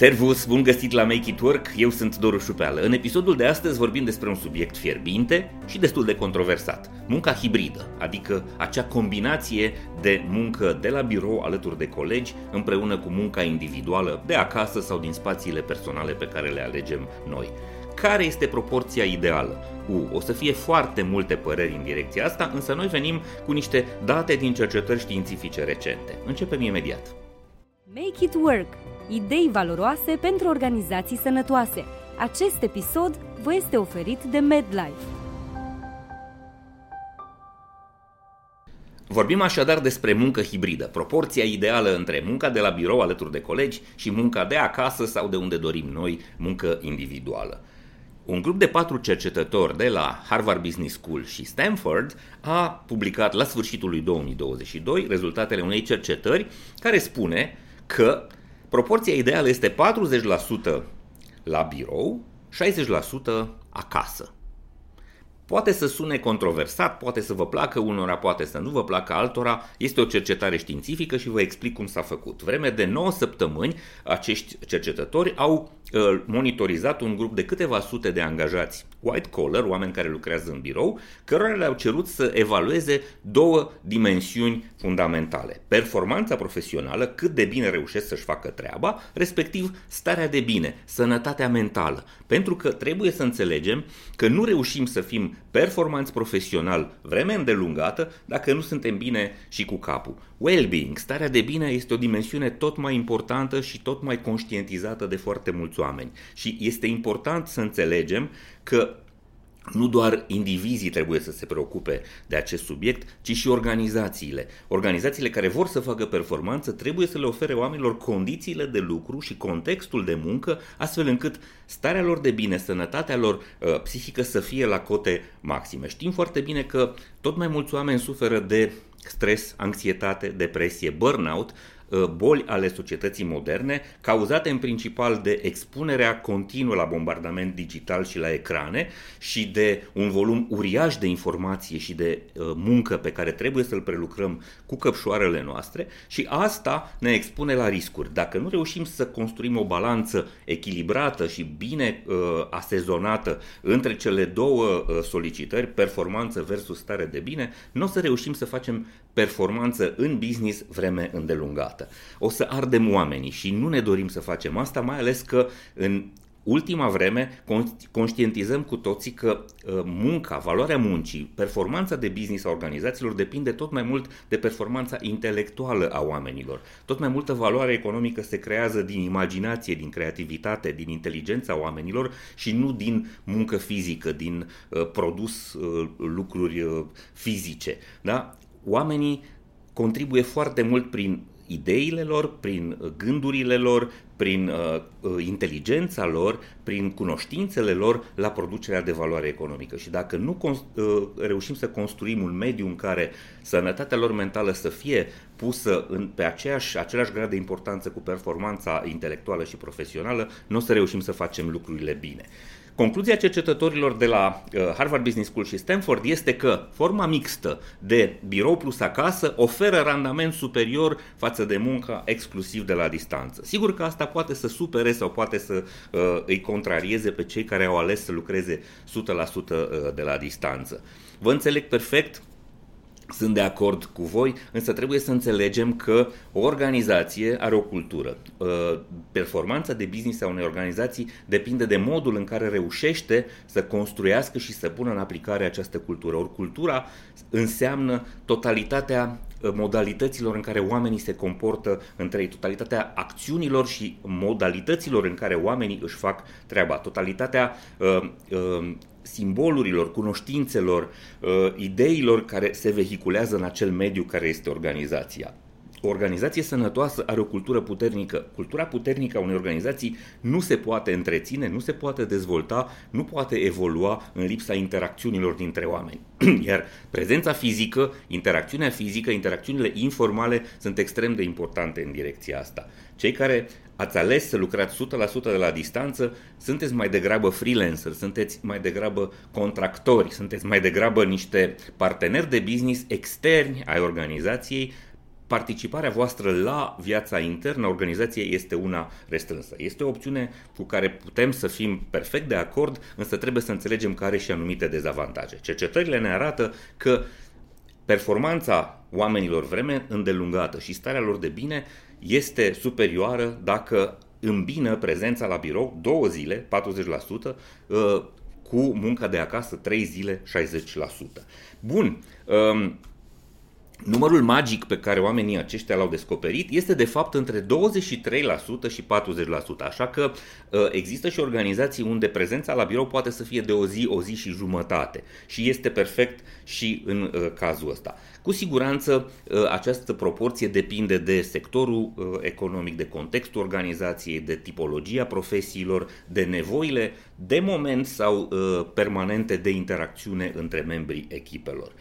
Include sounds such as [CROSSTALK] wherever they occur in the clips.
Servus, bun găsit la Make It Work, eu sunt Doru Șupeală. În episodul de astăzi vorbim despre un subiect fierbinte și destul de controversat. Munca hibridă, adică acea combinație de muncă de la birou alături de colegi împreună cu munca individuală de acasă sau din spațiile personale pe care le alegem noi. Care este proporția ideală? U, o să fie foarte multe păreri în direcția asta, însă noi venim cu niște date din cercetări științifice recente. Începem imediat. Make it work! Idei valoroase pentru organizații sănătoase. Acest episod vă este oferit de MedLife. Vorbim așadar despre muncă hibridă, proporția ideală între munca de la birou alături de colegi și munca de acasă sau de unde dorim noi, muncă individuală. Un grup de patru cercetători de la Harvard Business School și Stanford a publicat la sfârșitul lui 2022 rezultatele unei cercetări care spune că proporția ideală este 40% la birou, 60% acasă. Poate să sune controversat, poate să vă placă unora, poate să nu vă placă altora. Este o cercetare științifică și vă explic cum s-a făcut. Vreme de 9 săptămâni, acești cercetători au uh, monitorizat un grup de câteva sute de angajați white collar, oameni care lucrează în birou, cărora le-au cerut să evalueze două dimensiuni fundamentale. Performanța profesională, cât de bine reușesc să-și facă treaba, respectiv starea de bine, sănătatea mentală. Pentru că trebuie să înțelegem că nu reușim să fim performanți profesional vreme îndelungată dacă nu suntem bine și cu capul. Well-being, starea de bine, este o dimensiune tot mai importantă și tot mai conștientizată de foarte mulți oameni. Și este important să înțelegem că nu doar indivizii trebuie să se preocupe de acest subiect, ci și organizațiile. Organizațiile care vor să facă performanță trebuie să le ofere oamenilor condițiile de lucru și contextul de muncă, astfel încât starea lor de bine, sănătatea lor uh, psihică să fie la cote maxime. Știm foarte bine că tot mai mulți oameni suferă de stres, anxietate, depresie, burnout, Uh, boli ale societății moderne, cauzate în principal de expunerea continuă la bombardament digital și la ecrane și de un volum uriaș de informație și de uh, muncă pe care trebuie să-l prelucrăm cu căpșoarele noastre și asta ne expune la riscuri. Dacă nu reușim să construim o balanță echilibrată și bine uh, asezonată între cele două uh, solicitări, performanță versus stare de bine, nu o să reușim să facem performanță în business vreme îndelungată. O să ardem oamenii și nu ne dorim să facem asta, mai ales că în ultima vreme conștientizăm cu toții că uh, munca, valoarea muncii, performanța de business a organizațiilor depinde tot mai mult de performanța intelectuală a oamenilor. Tot mai multă valoare economică se creează din imaginație, din creativitate, din inteligența oamenilor și nu din muncă fizică, din uh, produs uh, lucruri uh, fizice. Da? Oamenii contribuie foarte mult prin ideile lor, prin uh, gândurile lor, prin uh, uh, inteligența lor, prin cunoștințele lor la producerea de valoare economică. Și dacă nu uh, reușim să construim un mediu în care sănătatea lor mentală să fie pusă în, pe aceeași, același grad de importanță cu performanța intelectuală și profesională, nu o să reușim să facem lucrurile bine. Concluzia cercetătorilor de la uh, Harvard Business School și Stanford este că forma mixtă de birou plus acasă oferă randament superior față de munca exclusiv de la distanță. Sigur că asta poate să supere sau poate să uh, îi contrarieze pe cei care au ales să lucreze 100% uh, de la distanță. Vă înțeleg perfect, sunt de acord cu voi, însă trebuie să înțelegem că o organizație are o cultură. Uh, performanța de business a unei organizații depinde de modul în care reușește să construiască și să pună în aplicare această cultură. Ori cultura înseamnă totalitatea uh, modalităților în care oamenii se comportă între ei, totalitatea acțiunilor și modalităților în care oamenii își fac treaba, totalitatea uh, uh, simbolurilor, cunoștințelor, uh, ideilor care se vehiculează în acel mediu care este organizația. O organizație sănătoasă are o cultură puternică. Cultura puternică a unei organizații nu se poate întreține, nu se poate dezvolta, nu poate evolua în lipsa interacțiunilor dintre oameni. [CLEARS THROAT] Iar prezența fizică, interacțiunea fizică, interacțiunile informale sunt extrem de importante în direcția asta. Cei care ați ales să lucrați 100% de la distanță, sunteți mai degrabă freelancer, sunteți mai degrabă contractori, sunteți mai degrabă niște parteneri de business externi ai organizației participarea voastră la viața internă a organizației este una restrânsă. Este o opțiune cu care putem să fim perfect de acord, însă trebuie să înțelegem că are și anumite dezavantaje. Cercetările ne arată că performanța oamenilor vreme îndelungată și starea lor de bine este superioară dacă îmbină prezența la birou două zile, 40%, uh, cu munca de acasă 3 zile, 60%. Bun, um, Numărul magic pe care oamenii aceștia l-au descoperit este de fapt între 23% și 40%, așa că uh, există și organizații unde prezența la birou poate să fie de o zi, o zi și jumătate și este perfect și în uh, cazul ăsta. Cu siguranță uh, această proporție depinde de sectorul economic, de contextul organizației, de tipologia profesiilor, de nevoile de moment sau permanente de interacțiune între membrii echipelor.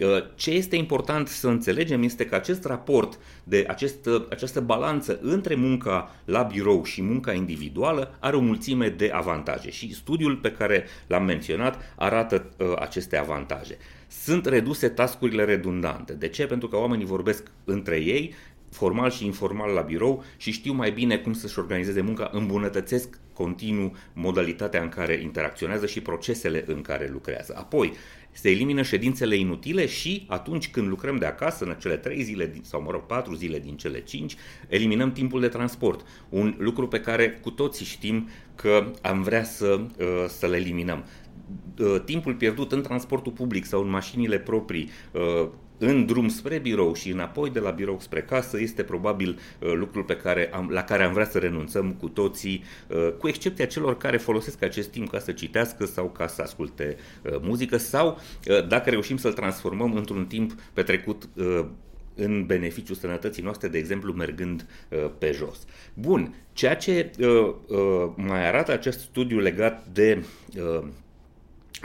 Uh, ce este important să înțelegem este că acest raport, de acest, această balanță între munca la birou și munca individuală are o mulțime de avantaje și studiul pe care l-am menționat arată uh, aceste avantaje. Sunt reduse tascurile redundante. De ce? Pentru că oamenii vorbesc între ei, formal și informal la birou și știu mai bine cum să-și organizeze munca, îmbunătățesc continuu modalitatea în care interacționează și procesele în care lucrează. Apoi, se elimină ședințele inutile și atunci când lucrăm de acasă, în cele 3 zile sau mă rog 4 zile din cele 5, eliminăm timpul de transport. Un lucru pe care cu toții știm că am vrea să, uh, să-l eliminăm uh, timpul pierdut în transportul public sau în mașinile proprii, uh, în drum spre birou și înapoi de la birou spre casă este probabil uh, lucrul pe care am, la care am vrea să renunțăm cu toții, uh, cu excepția celor care folosesc acest timp ca să citească sau ca să asculte uh, muzică sau uh, dacă reușim să-l transformăm într-un timp petrecut uh, în beneficiul sănătății noastre, de exemplu, mergând uh, pe jos. Bun, ceea ce uh, uh, mai arată acest studiu legat de uh,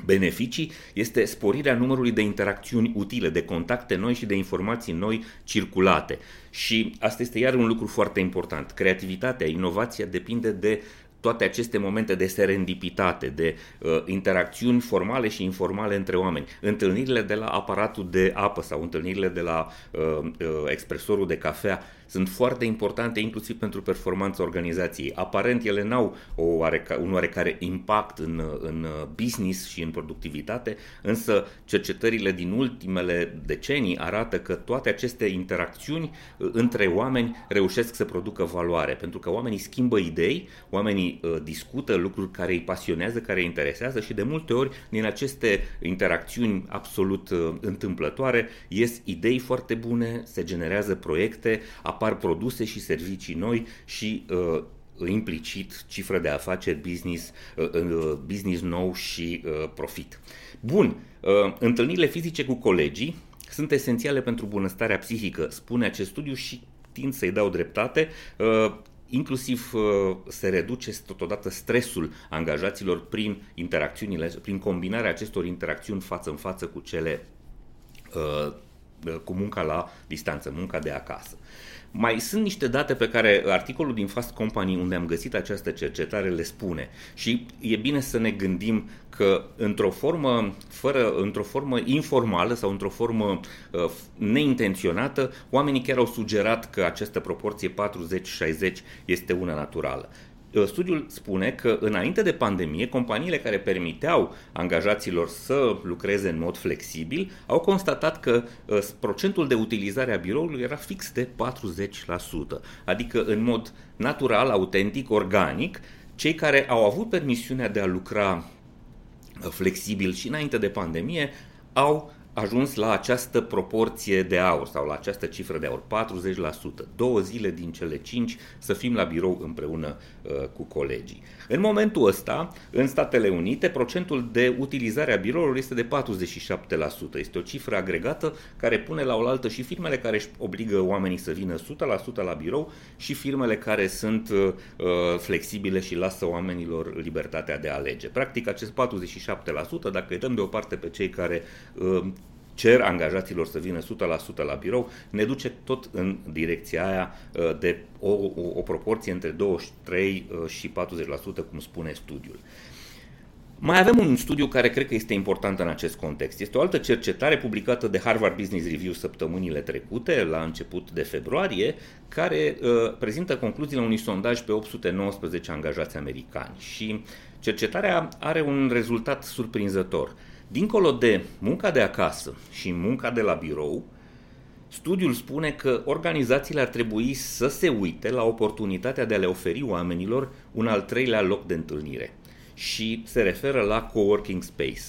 beneficii este sporirea numărului de interacțiuni utile, de contacte noi și de informații noi circulate. Și asta este iar un lucru foarte important. Creativitatea, inovația depinde de toate aceste momente de serendipitate, de uh, interacțiuni formale și informale între oameni. Întâlnirile de la aparatul de apă sau întâlnirile de la uh, uh, expresorul de cafea sunt foarte importante inclusiv pentru performanța organizației. Aparent ele n-au o oareca, un oarecare impact în, în business și în productivitate, însă cercetările din ultimele decenii arată că toate aceste interacțiuni uh, între oameni reușesc să producă valoare, pentru că oamenii schimbă idei, oamenii uh, discută lucruri care îi pasionează, care îi interesează și de multe ori din aceste interacțiuni absolut uh, întâmplătoare ies idei foarte bune, se generează proiecte, apar produse și servicii noi și uh, implicit cifră de afaceri, business, uh, uh, business nou și uh, profit. Bun, uh, întâlnirile fizice cu colegii sunt esențiale pentru bunăstarea psihică, spune acest studiu și tind să-i dau dreptate. Uh, inclusiv uh, se reduce totodată stresul angajaților prin interacțiunile, prin combinarea acestor interacțiuni față în față cu cele uh, cu munca la distanță, munca de acasă. Mai sunt niște date pe care articolul din Fast Company, unde am găsit această cercetare, le spune. Și e bine să ne gândim că într-o formă, fără, într-o formă informală sau într-o formă uh, neintenționată, oamenii chiar au sugerat că această proporție 40-60 este una naturală. Uh, studiul spune că înainte de pandemie, companiile care permiteau angajaților să lucreze în mod flexibil au constatat că uh, procentul de utilizare a biroului era fix de 40%, adică în mod natural, autentic, organic, cei care au avut permisiunea de a lucra uh, flexibil și înainte de pandemie au ajuns la această proporție de aur sau la această cifră de aur, 40%, două zile din cele cinci să fim la birou împreună uh, cu colegii. În momentul ăsta, în Statele Unite, procentul de utilizare a biroului este de 47%. Este o cifră agregată care pune la oaltă și firmele care își obligă oamenii să vină 100% la birou și firmele care sunt uh, uh, flexibile și lasă oamenilor libertatea de a alege. Practic, acest 47%, dacă îi dăm deoparte pe cei care uh, cer angajaților să vină 100% la birou, ne duce tot în direcția aia uh, de o, o, o proporție între 23 uh, și 40%, cum spune studiul. Mai avem un studiu care cred că este important în acest context. Este o altă cercetare publicată de Harvard Business Review săptămânile trecute, la început de februarie, care uh, prezintă concluziile unui sondaj pe 819 angajați americani. Și cercetarea are un rezultat surprinzător. Dincolo de munca de acasă și munca de la birou, Studiul spune că organizațiile ar trebui să se uite la oportunitatea de a le oferi oamenilor un al treilea loc de întâlnire și se referă la coworking space,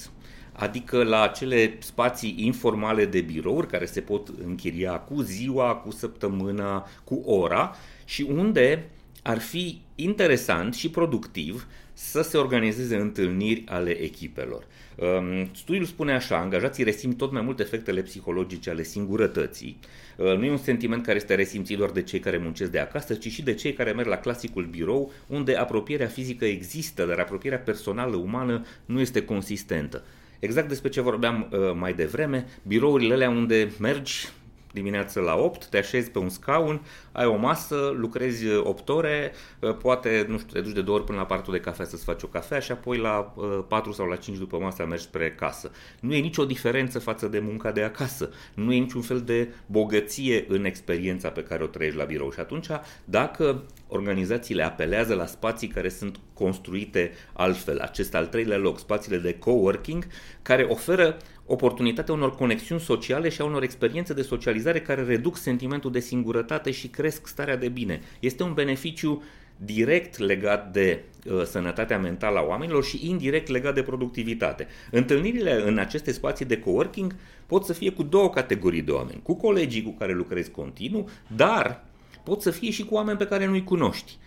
adică la acele spații informale de birouri care se pot închiria cu ziua, cu săptămâna, cu ora și unde ar fi interesant și productiv să se organizeze întâlniri ale echipelor. Um, studiul spune așa, angajații resimt tot mai mult efectele psihologice ale singurătății. Uh, nu e un sentiment care este resimțit doar de cei care muncesc de acasă, ci și de cei care merg la clasicul birou, unde apropierea fizică există, dar apropierea personală, umană, nu este consistentă. Exact despre ce vorbeam uh, mai devreme, birourile alea unde mergi, dimineață la 8, te așezi pe un scaun, ai o masă, lucrezi 8 ore, ă, poate, nu știu, te duci de două ori până la partul de cafea să-ți faci o cafea și apoi la 4 ă, sau la 5 după masă mergi spre casă. Nu e nicio diferență față de munca de acasă. Nu e niciun fel de bogăție în experiența pe care o trăiești la birou. Și atunci, dacă organizațiile apelează la spații care sunt construite altfel, acest al treilea loc, spațiile de coworking, care oferă oportunitatea unor conexiuni sociale și a unor experiențe de socializare care reduc sentimentul de singurătate și cresc starea de bine. Este un beneficiu direct legat de uh, sănătatea mentală a oamenilor și indirect legat de productivitate. Întâlnirile în aceste spații de coworking pot să fie cu două categorii de oameni, cu colegii cu care lucrezi continuu, dar pot să fie și cu oameni pe care nu-i cunoști.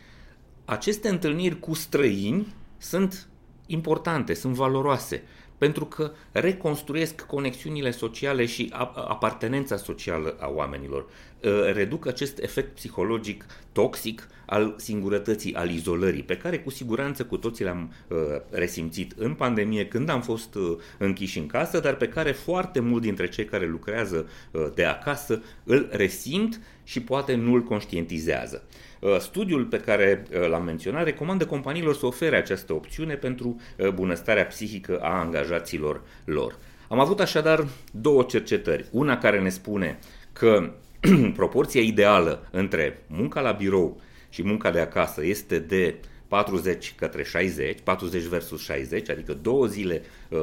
Aceste întâlniri cu străini sunt importante, sunt valoroase pentru că reconstruiesc conexiunile sociale și apartenența socială a oamenilor. Ă, reduc acest efect psihologic toxic al singurătății, al izolării, pe care cu siguranță cu toții l-am ă, resimțit în pandemie când am fost ă, închiși în casă, dar pe care foarte mult dintre cei care lucrează de acasă îl resimt și poate nu îl conștientizează. Uh, studiul pe care uh, l-am menționat recomandă companiilor să ofere această opțiune pentru uh, bunăstarea psihică a angajaților lor. Am avut așadar două cercetări. Una care ne spune că [CLEARS THROAT] proporția ideală între munca la birou și munca de acasă este de 40 către 60, 40 versus 60, adică două zile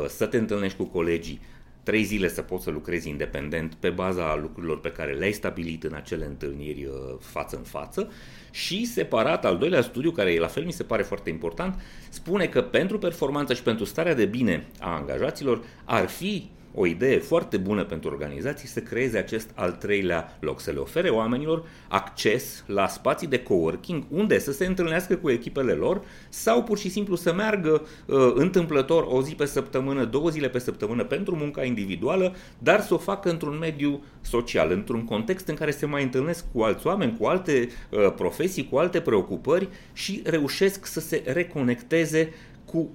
să te întâlnești cu colegii trei zile să poți să lucrezi independent pe baza lucrurilor pe care le-ai stabilit în acele întâlniri uh, față în față. Și separat al doilea studiu, care la fel mi se pare foarte important, spune că pentru performanță și pentru starea de bine a angajaților ar fi o idee foarte bună pentru organizații să creeze acest al treilea loc, să le ofere oamenilor acces la spații de coworking unde să se întâlnească cu echipele lor sau pur și simplu să meargă uh, întâmplător o zi pe săptămână, două zile pe săptămână pentru munca individuală, dar să o facă într-un mediu social, într-un context în care se mai întâlnesc cu alți oameni, cu alte uh, profesii, cu alte preocupări și reușesc să se reconecteze cu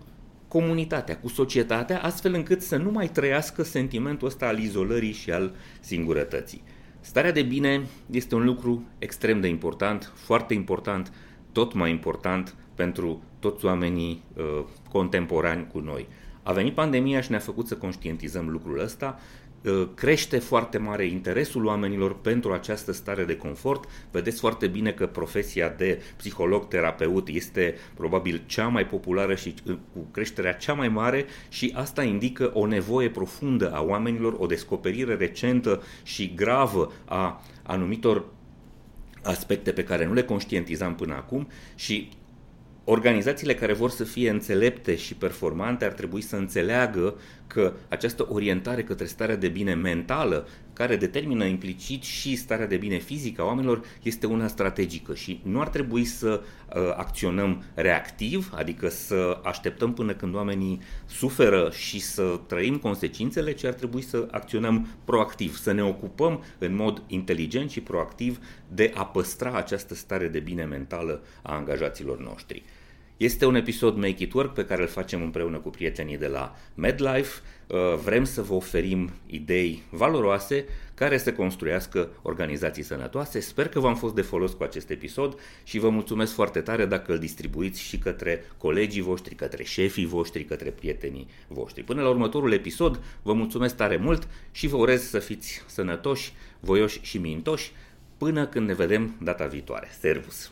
comunitatea, cu societatea, astfel încât să nu mai trăiască sentimentul ăsta al izolării și al singurătății. Starea de bine este un lucru extrem de important, foarte important, tot mai important pentru toți oamenii uh, contemporani cu noi. A venit pandemia și ne-a făcut să conștientizăm lucrul ăsta Uh, crește foarte mare interesul oamenilor pentru această stare de confort. Vedeți foarte bine că profesia de psiholog-terapeut este probabil cea mai populară și uh, cu creșterea cea mai mare și asta indică o nevoie profundă a oamenilor, o descoperire recentă și gravă a anumitor aspecte pe care nu le conștientizam până acum și organizațiile care vor să fie înțelepte și performante ar trebui să înțeleagă că această orientare către starea de bine mentală, care determină implicit și starea de bine fizică a oamenilor, este una strategică și nu ar trebui să uh, acționăm reactiv, adică să așteptăm până când oamenii suferă și să trăim consecințele, ci ar trebui să acționăm proactiv, să ne ocupăm în mod inteligent și proactiv de a păstra această stare de bine mentală a angajaților noștri. Este un episod Make It Work pe care îl facem împreună cu prietenii de la MedLife. Uh, vrem să vă oferim idei valoroase care să construiască organizații sănătoase. Sper că v-am fost de folos cu acest episod și vă mulțumesc foarte tare dacă îl distribuiți și către colegii voștri, către șefii voștri, către prietenii voștri. Până la următorul episod, vă mulțumesc tare mult și vă urez să fiți sănătoși, voioși și mintoși până când ne vedem data viitoare. Servus!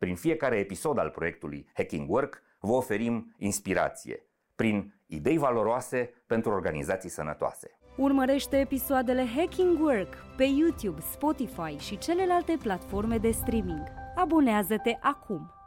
prin fiecare episod al proiectului Hacking Work vă oferim inspirație prin idei valoroase pentru organizații sănătoase. Urmărește episoadele Hacking Work pe YouTube, Spotify și celelalte platforme de streaming. Abonează-te acum!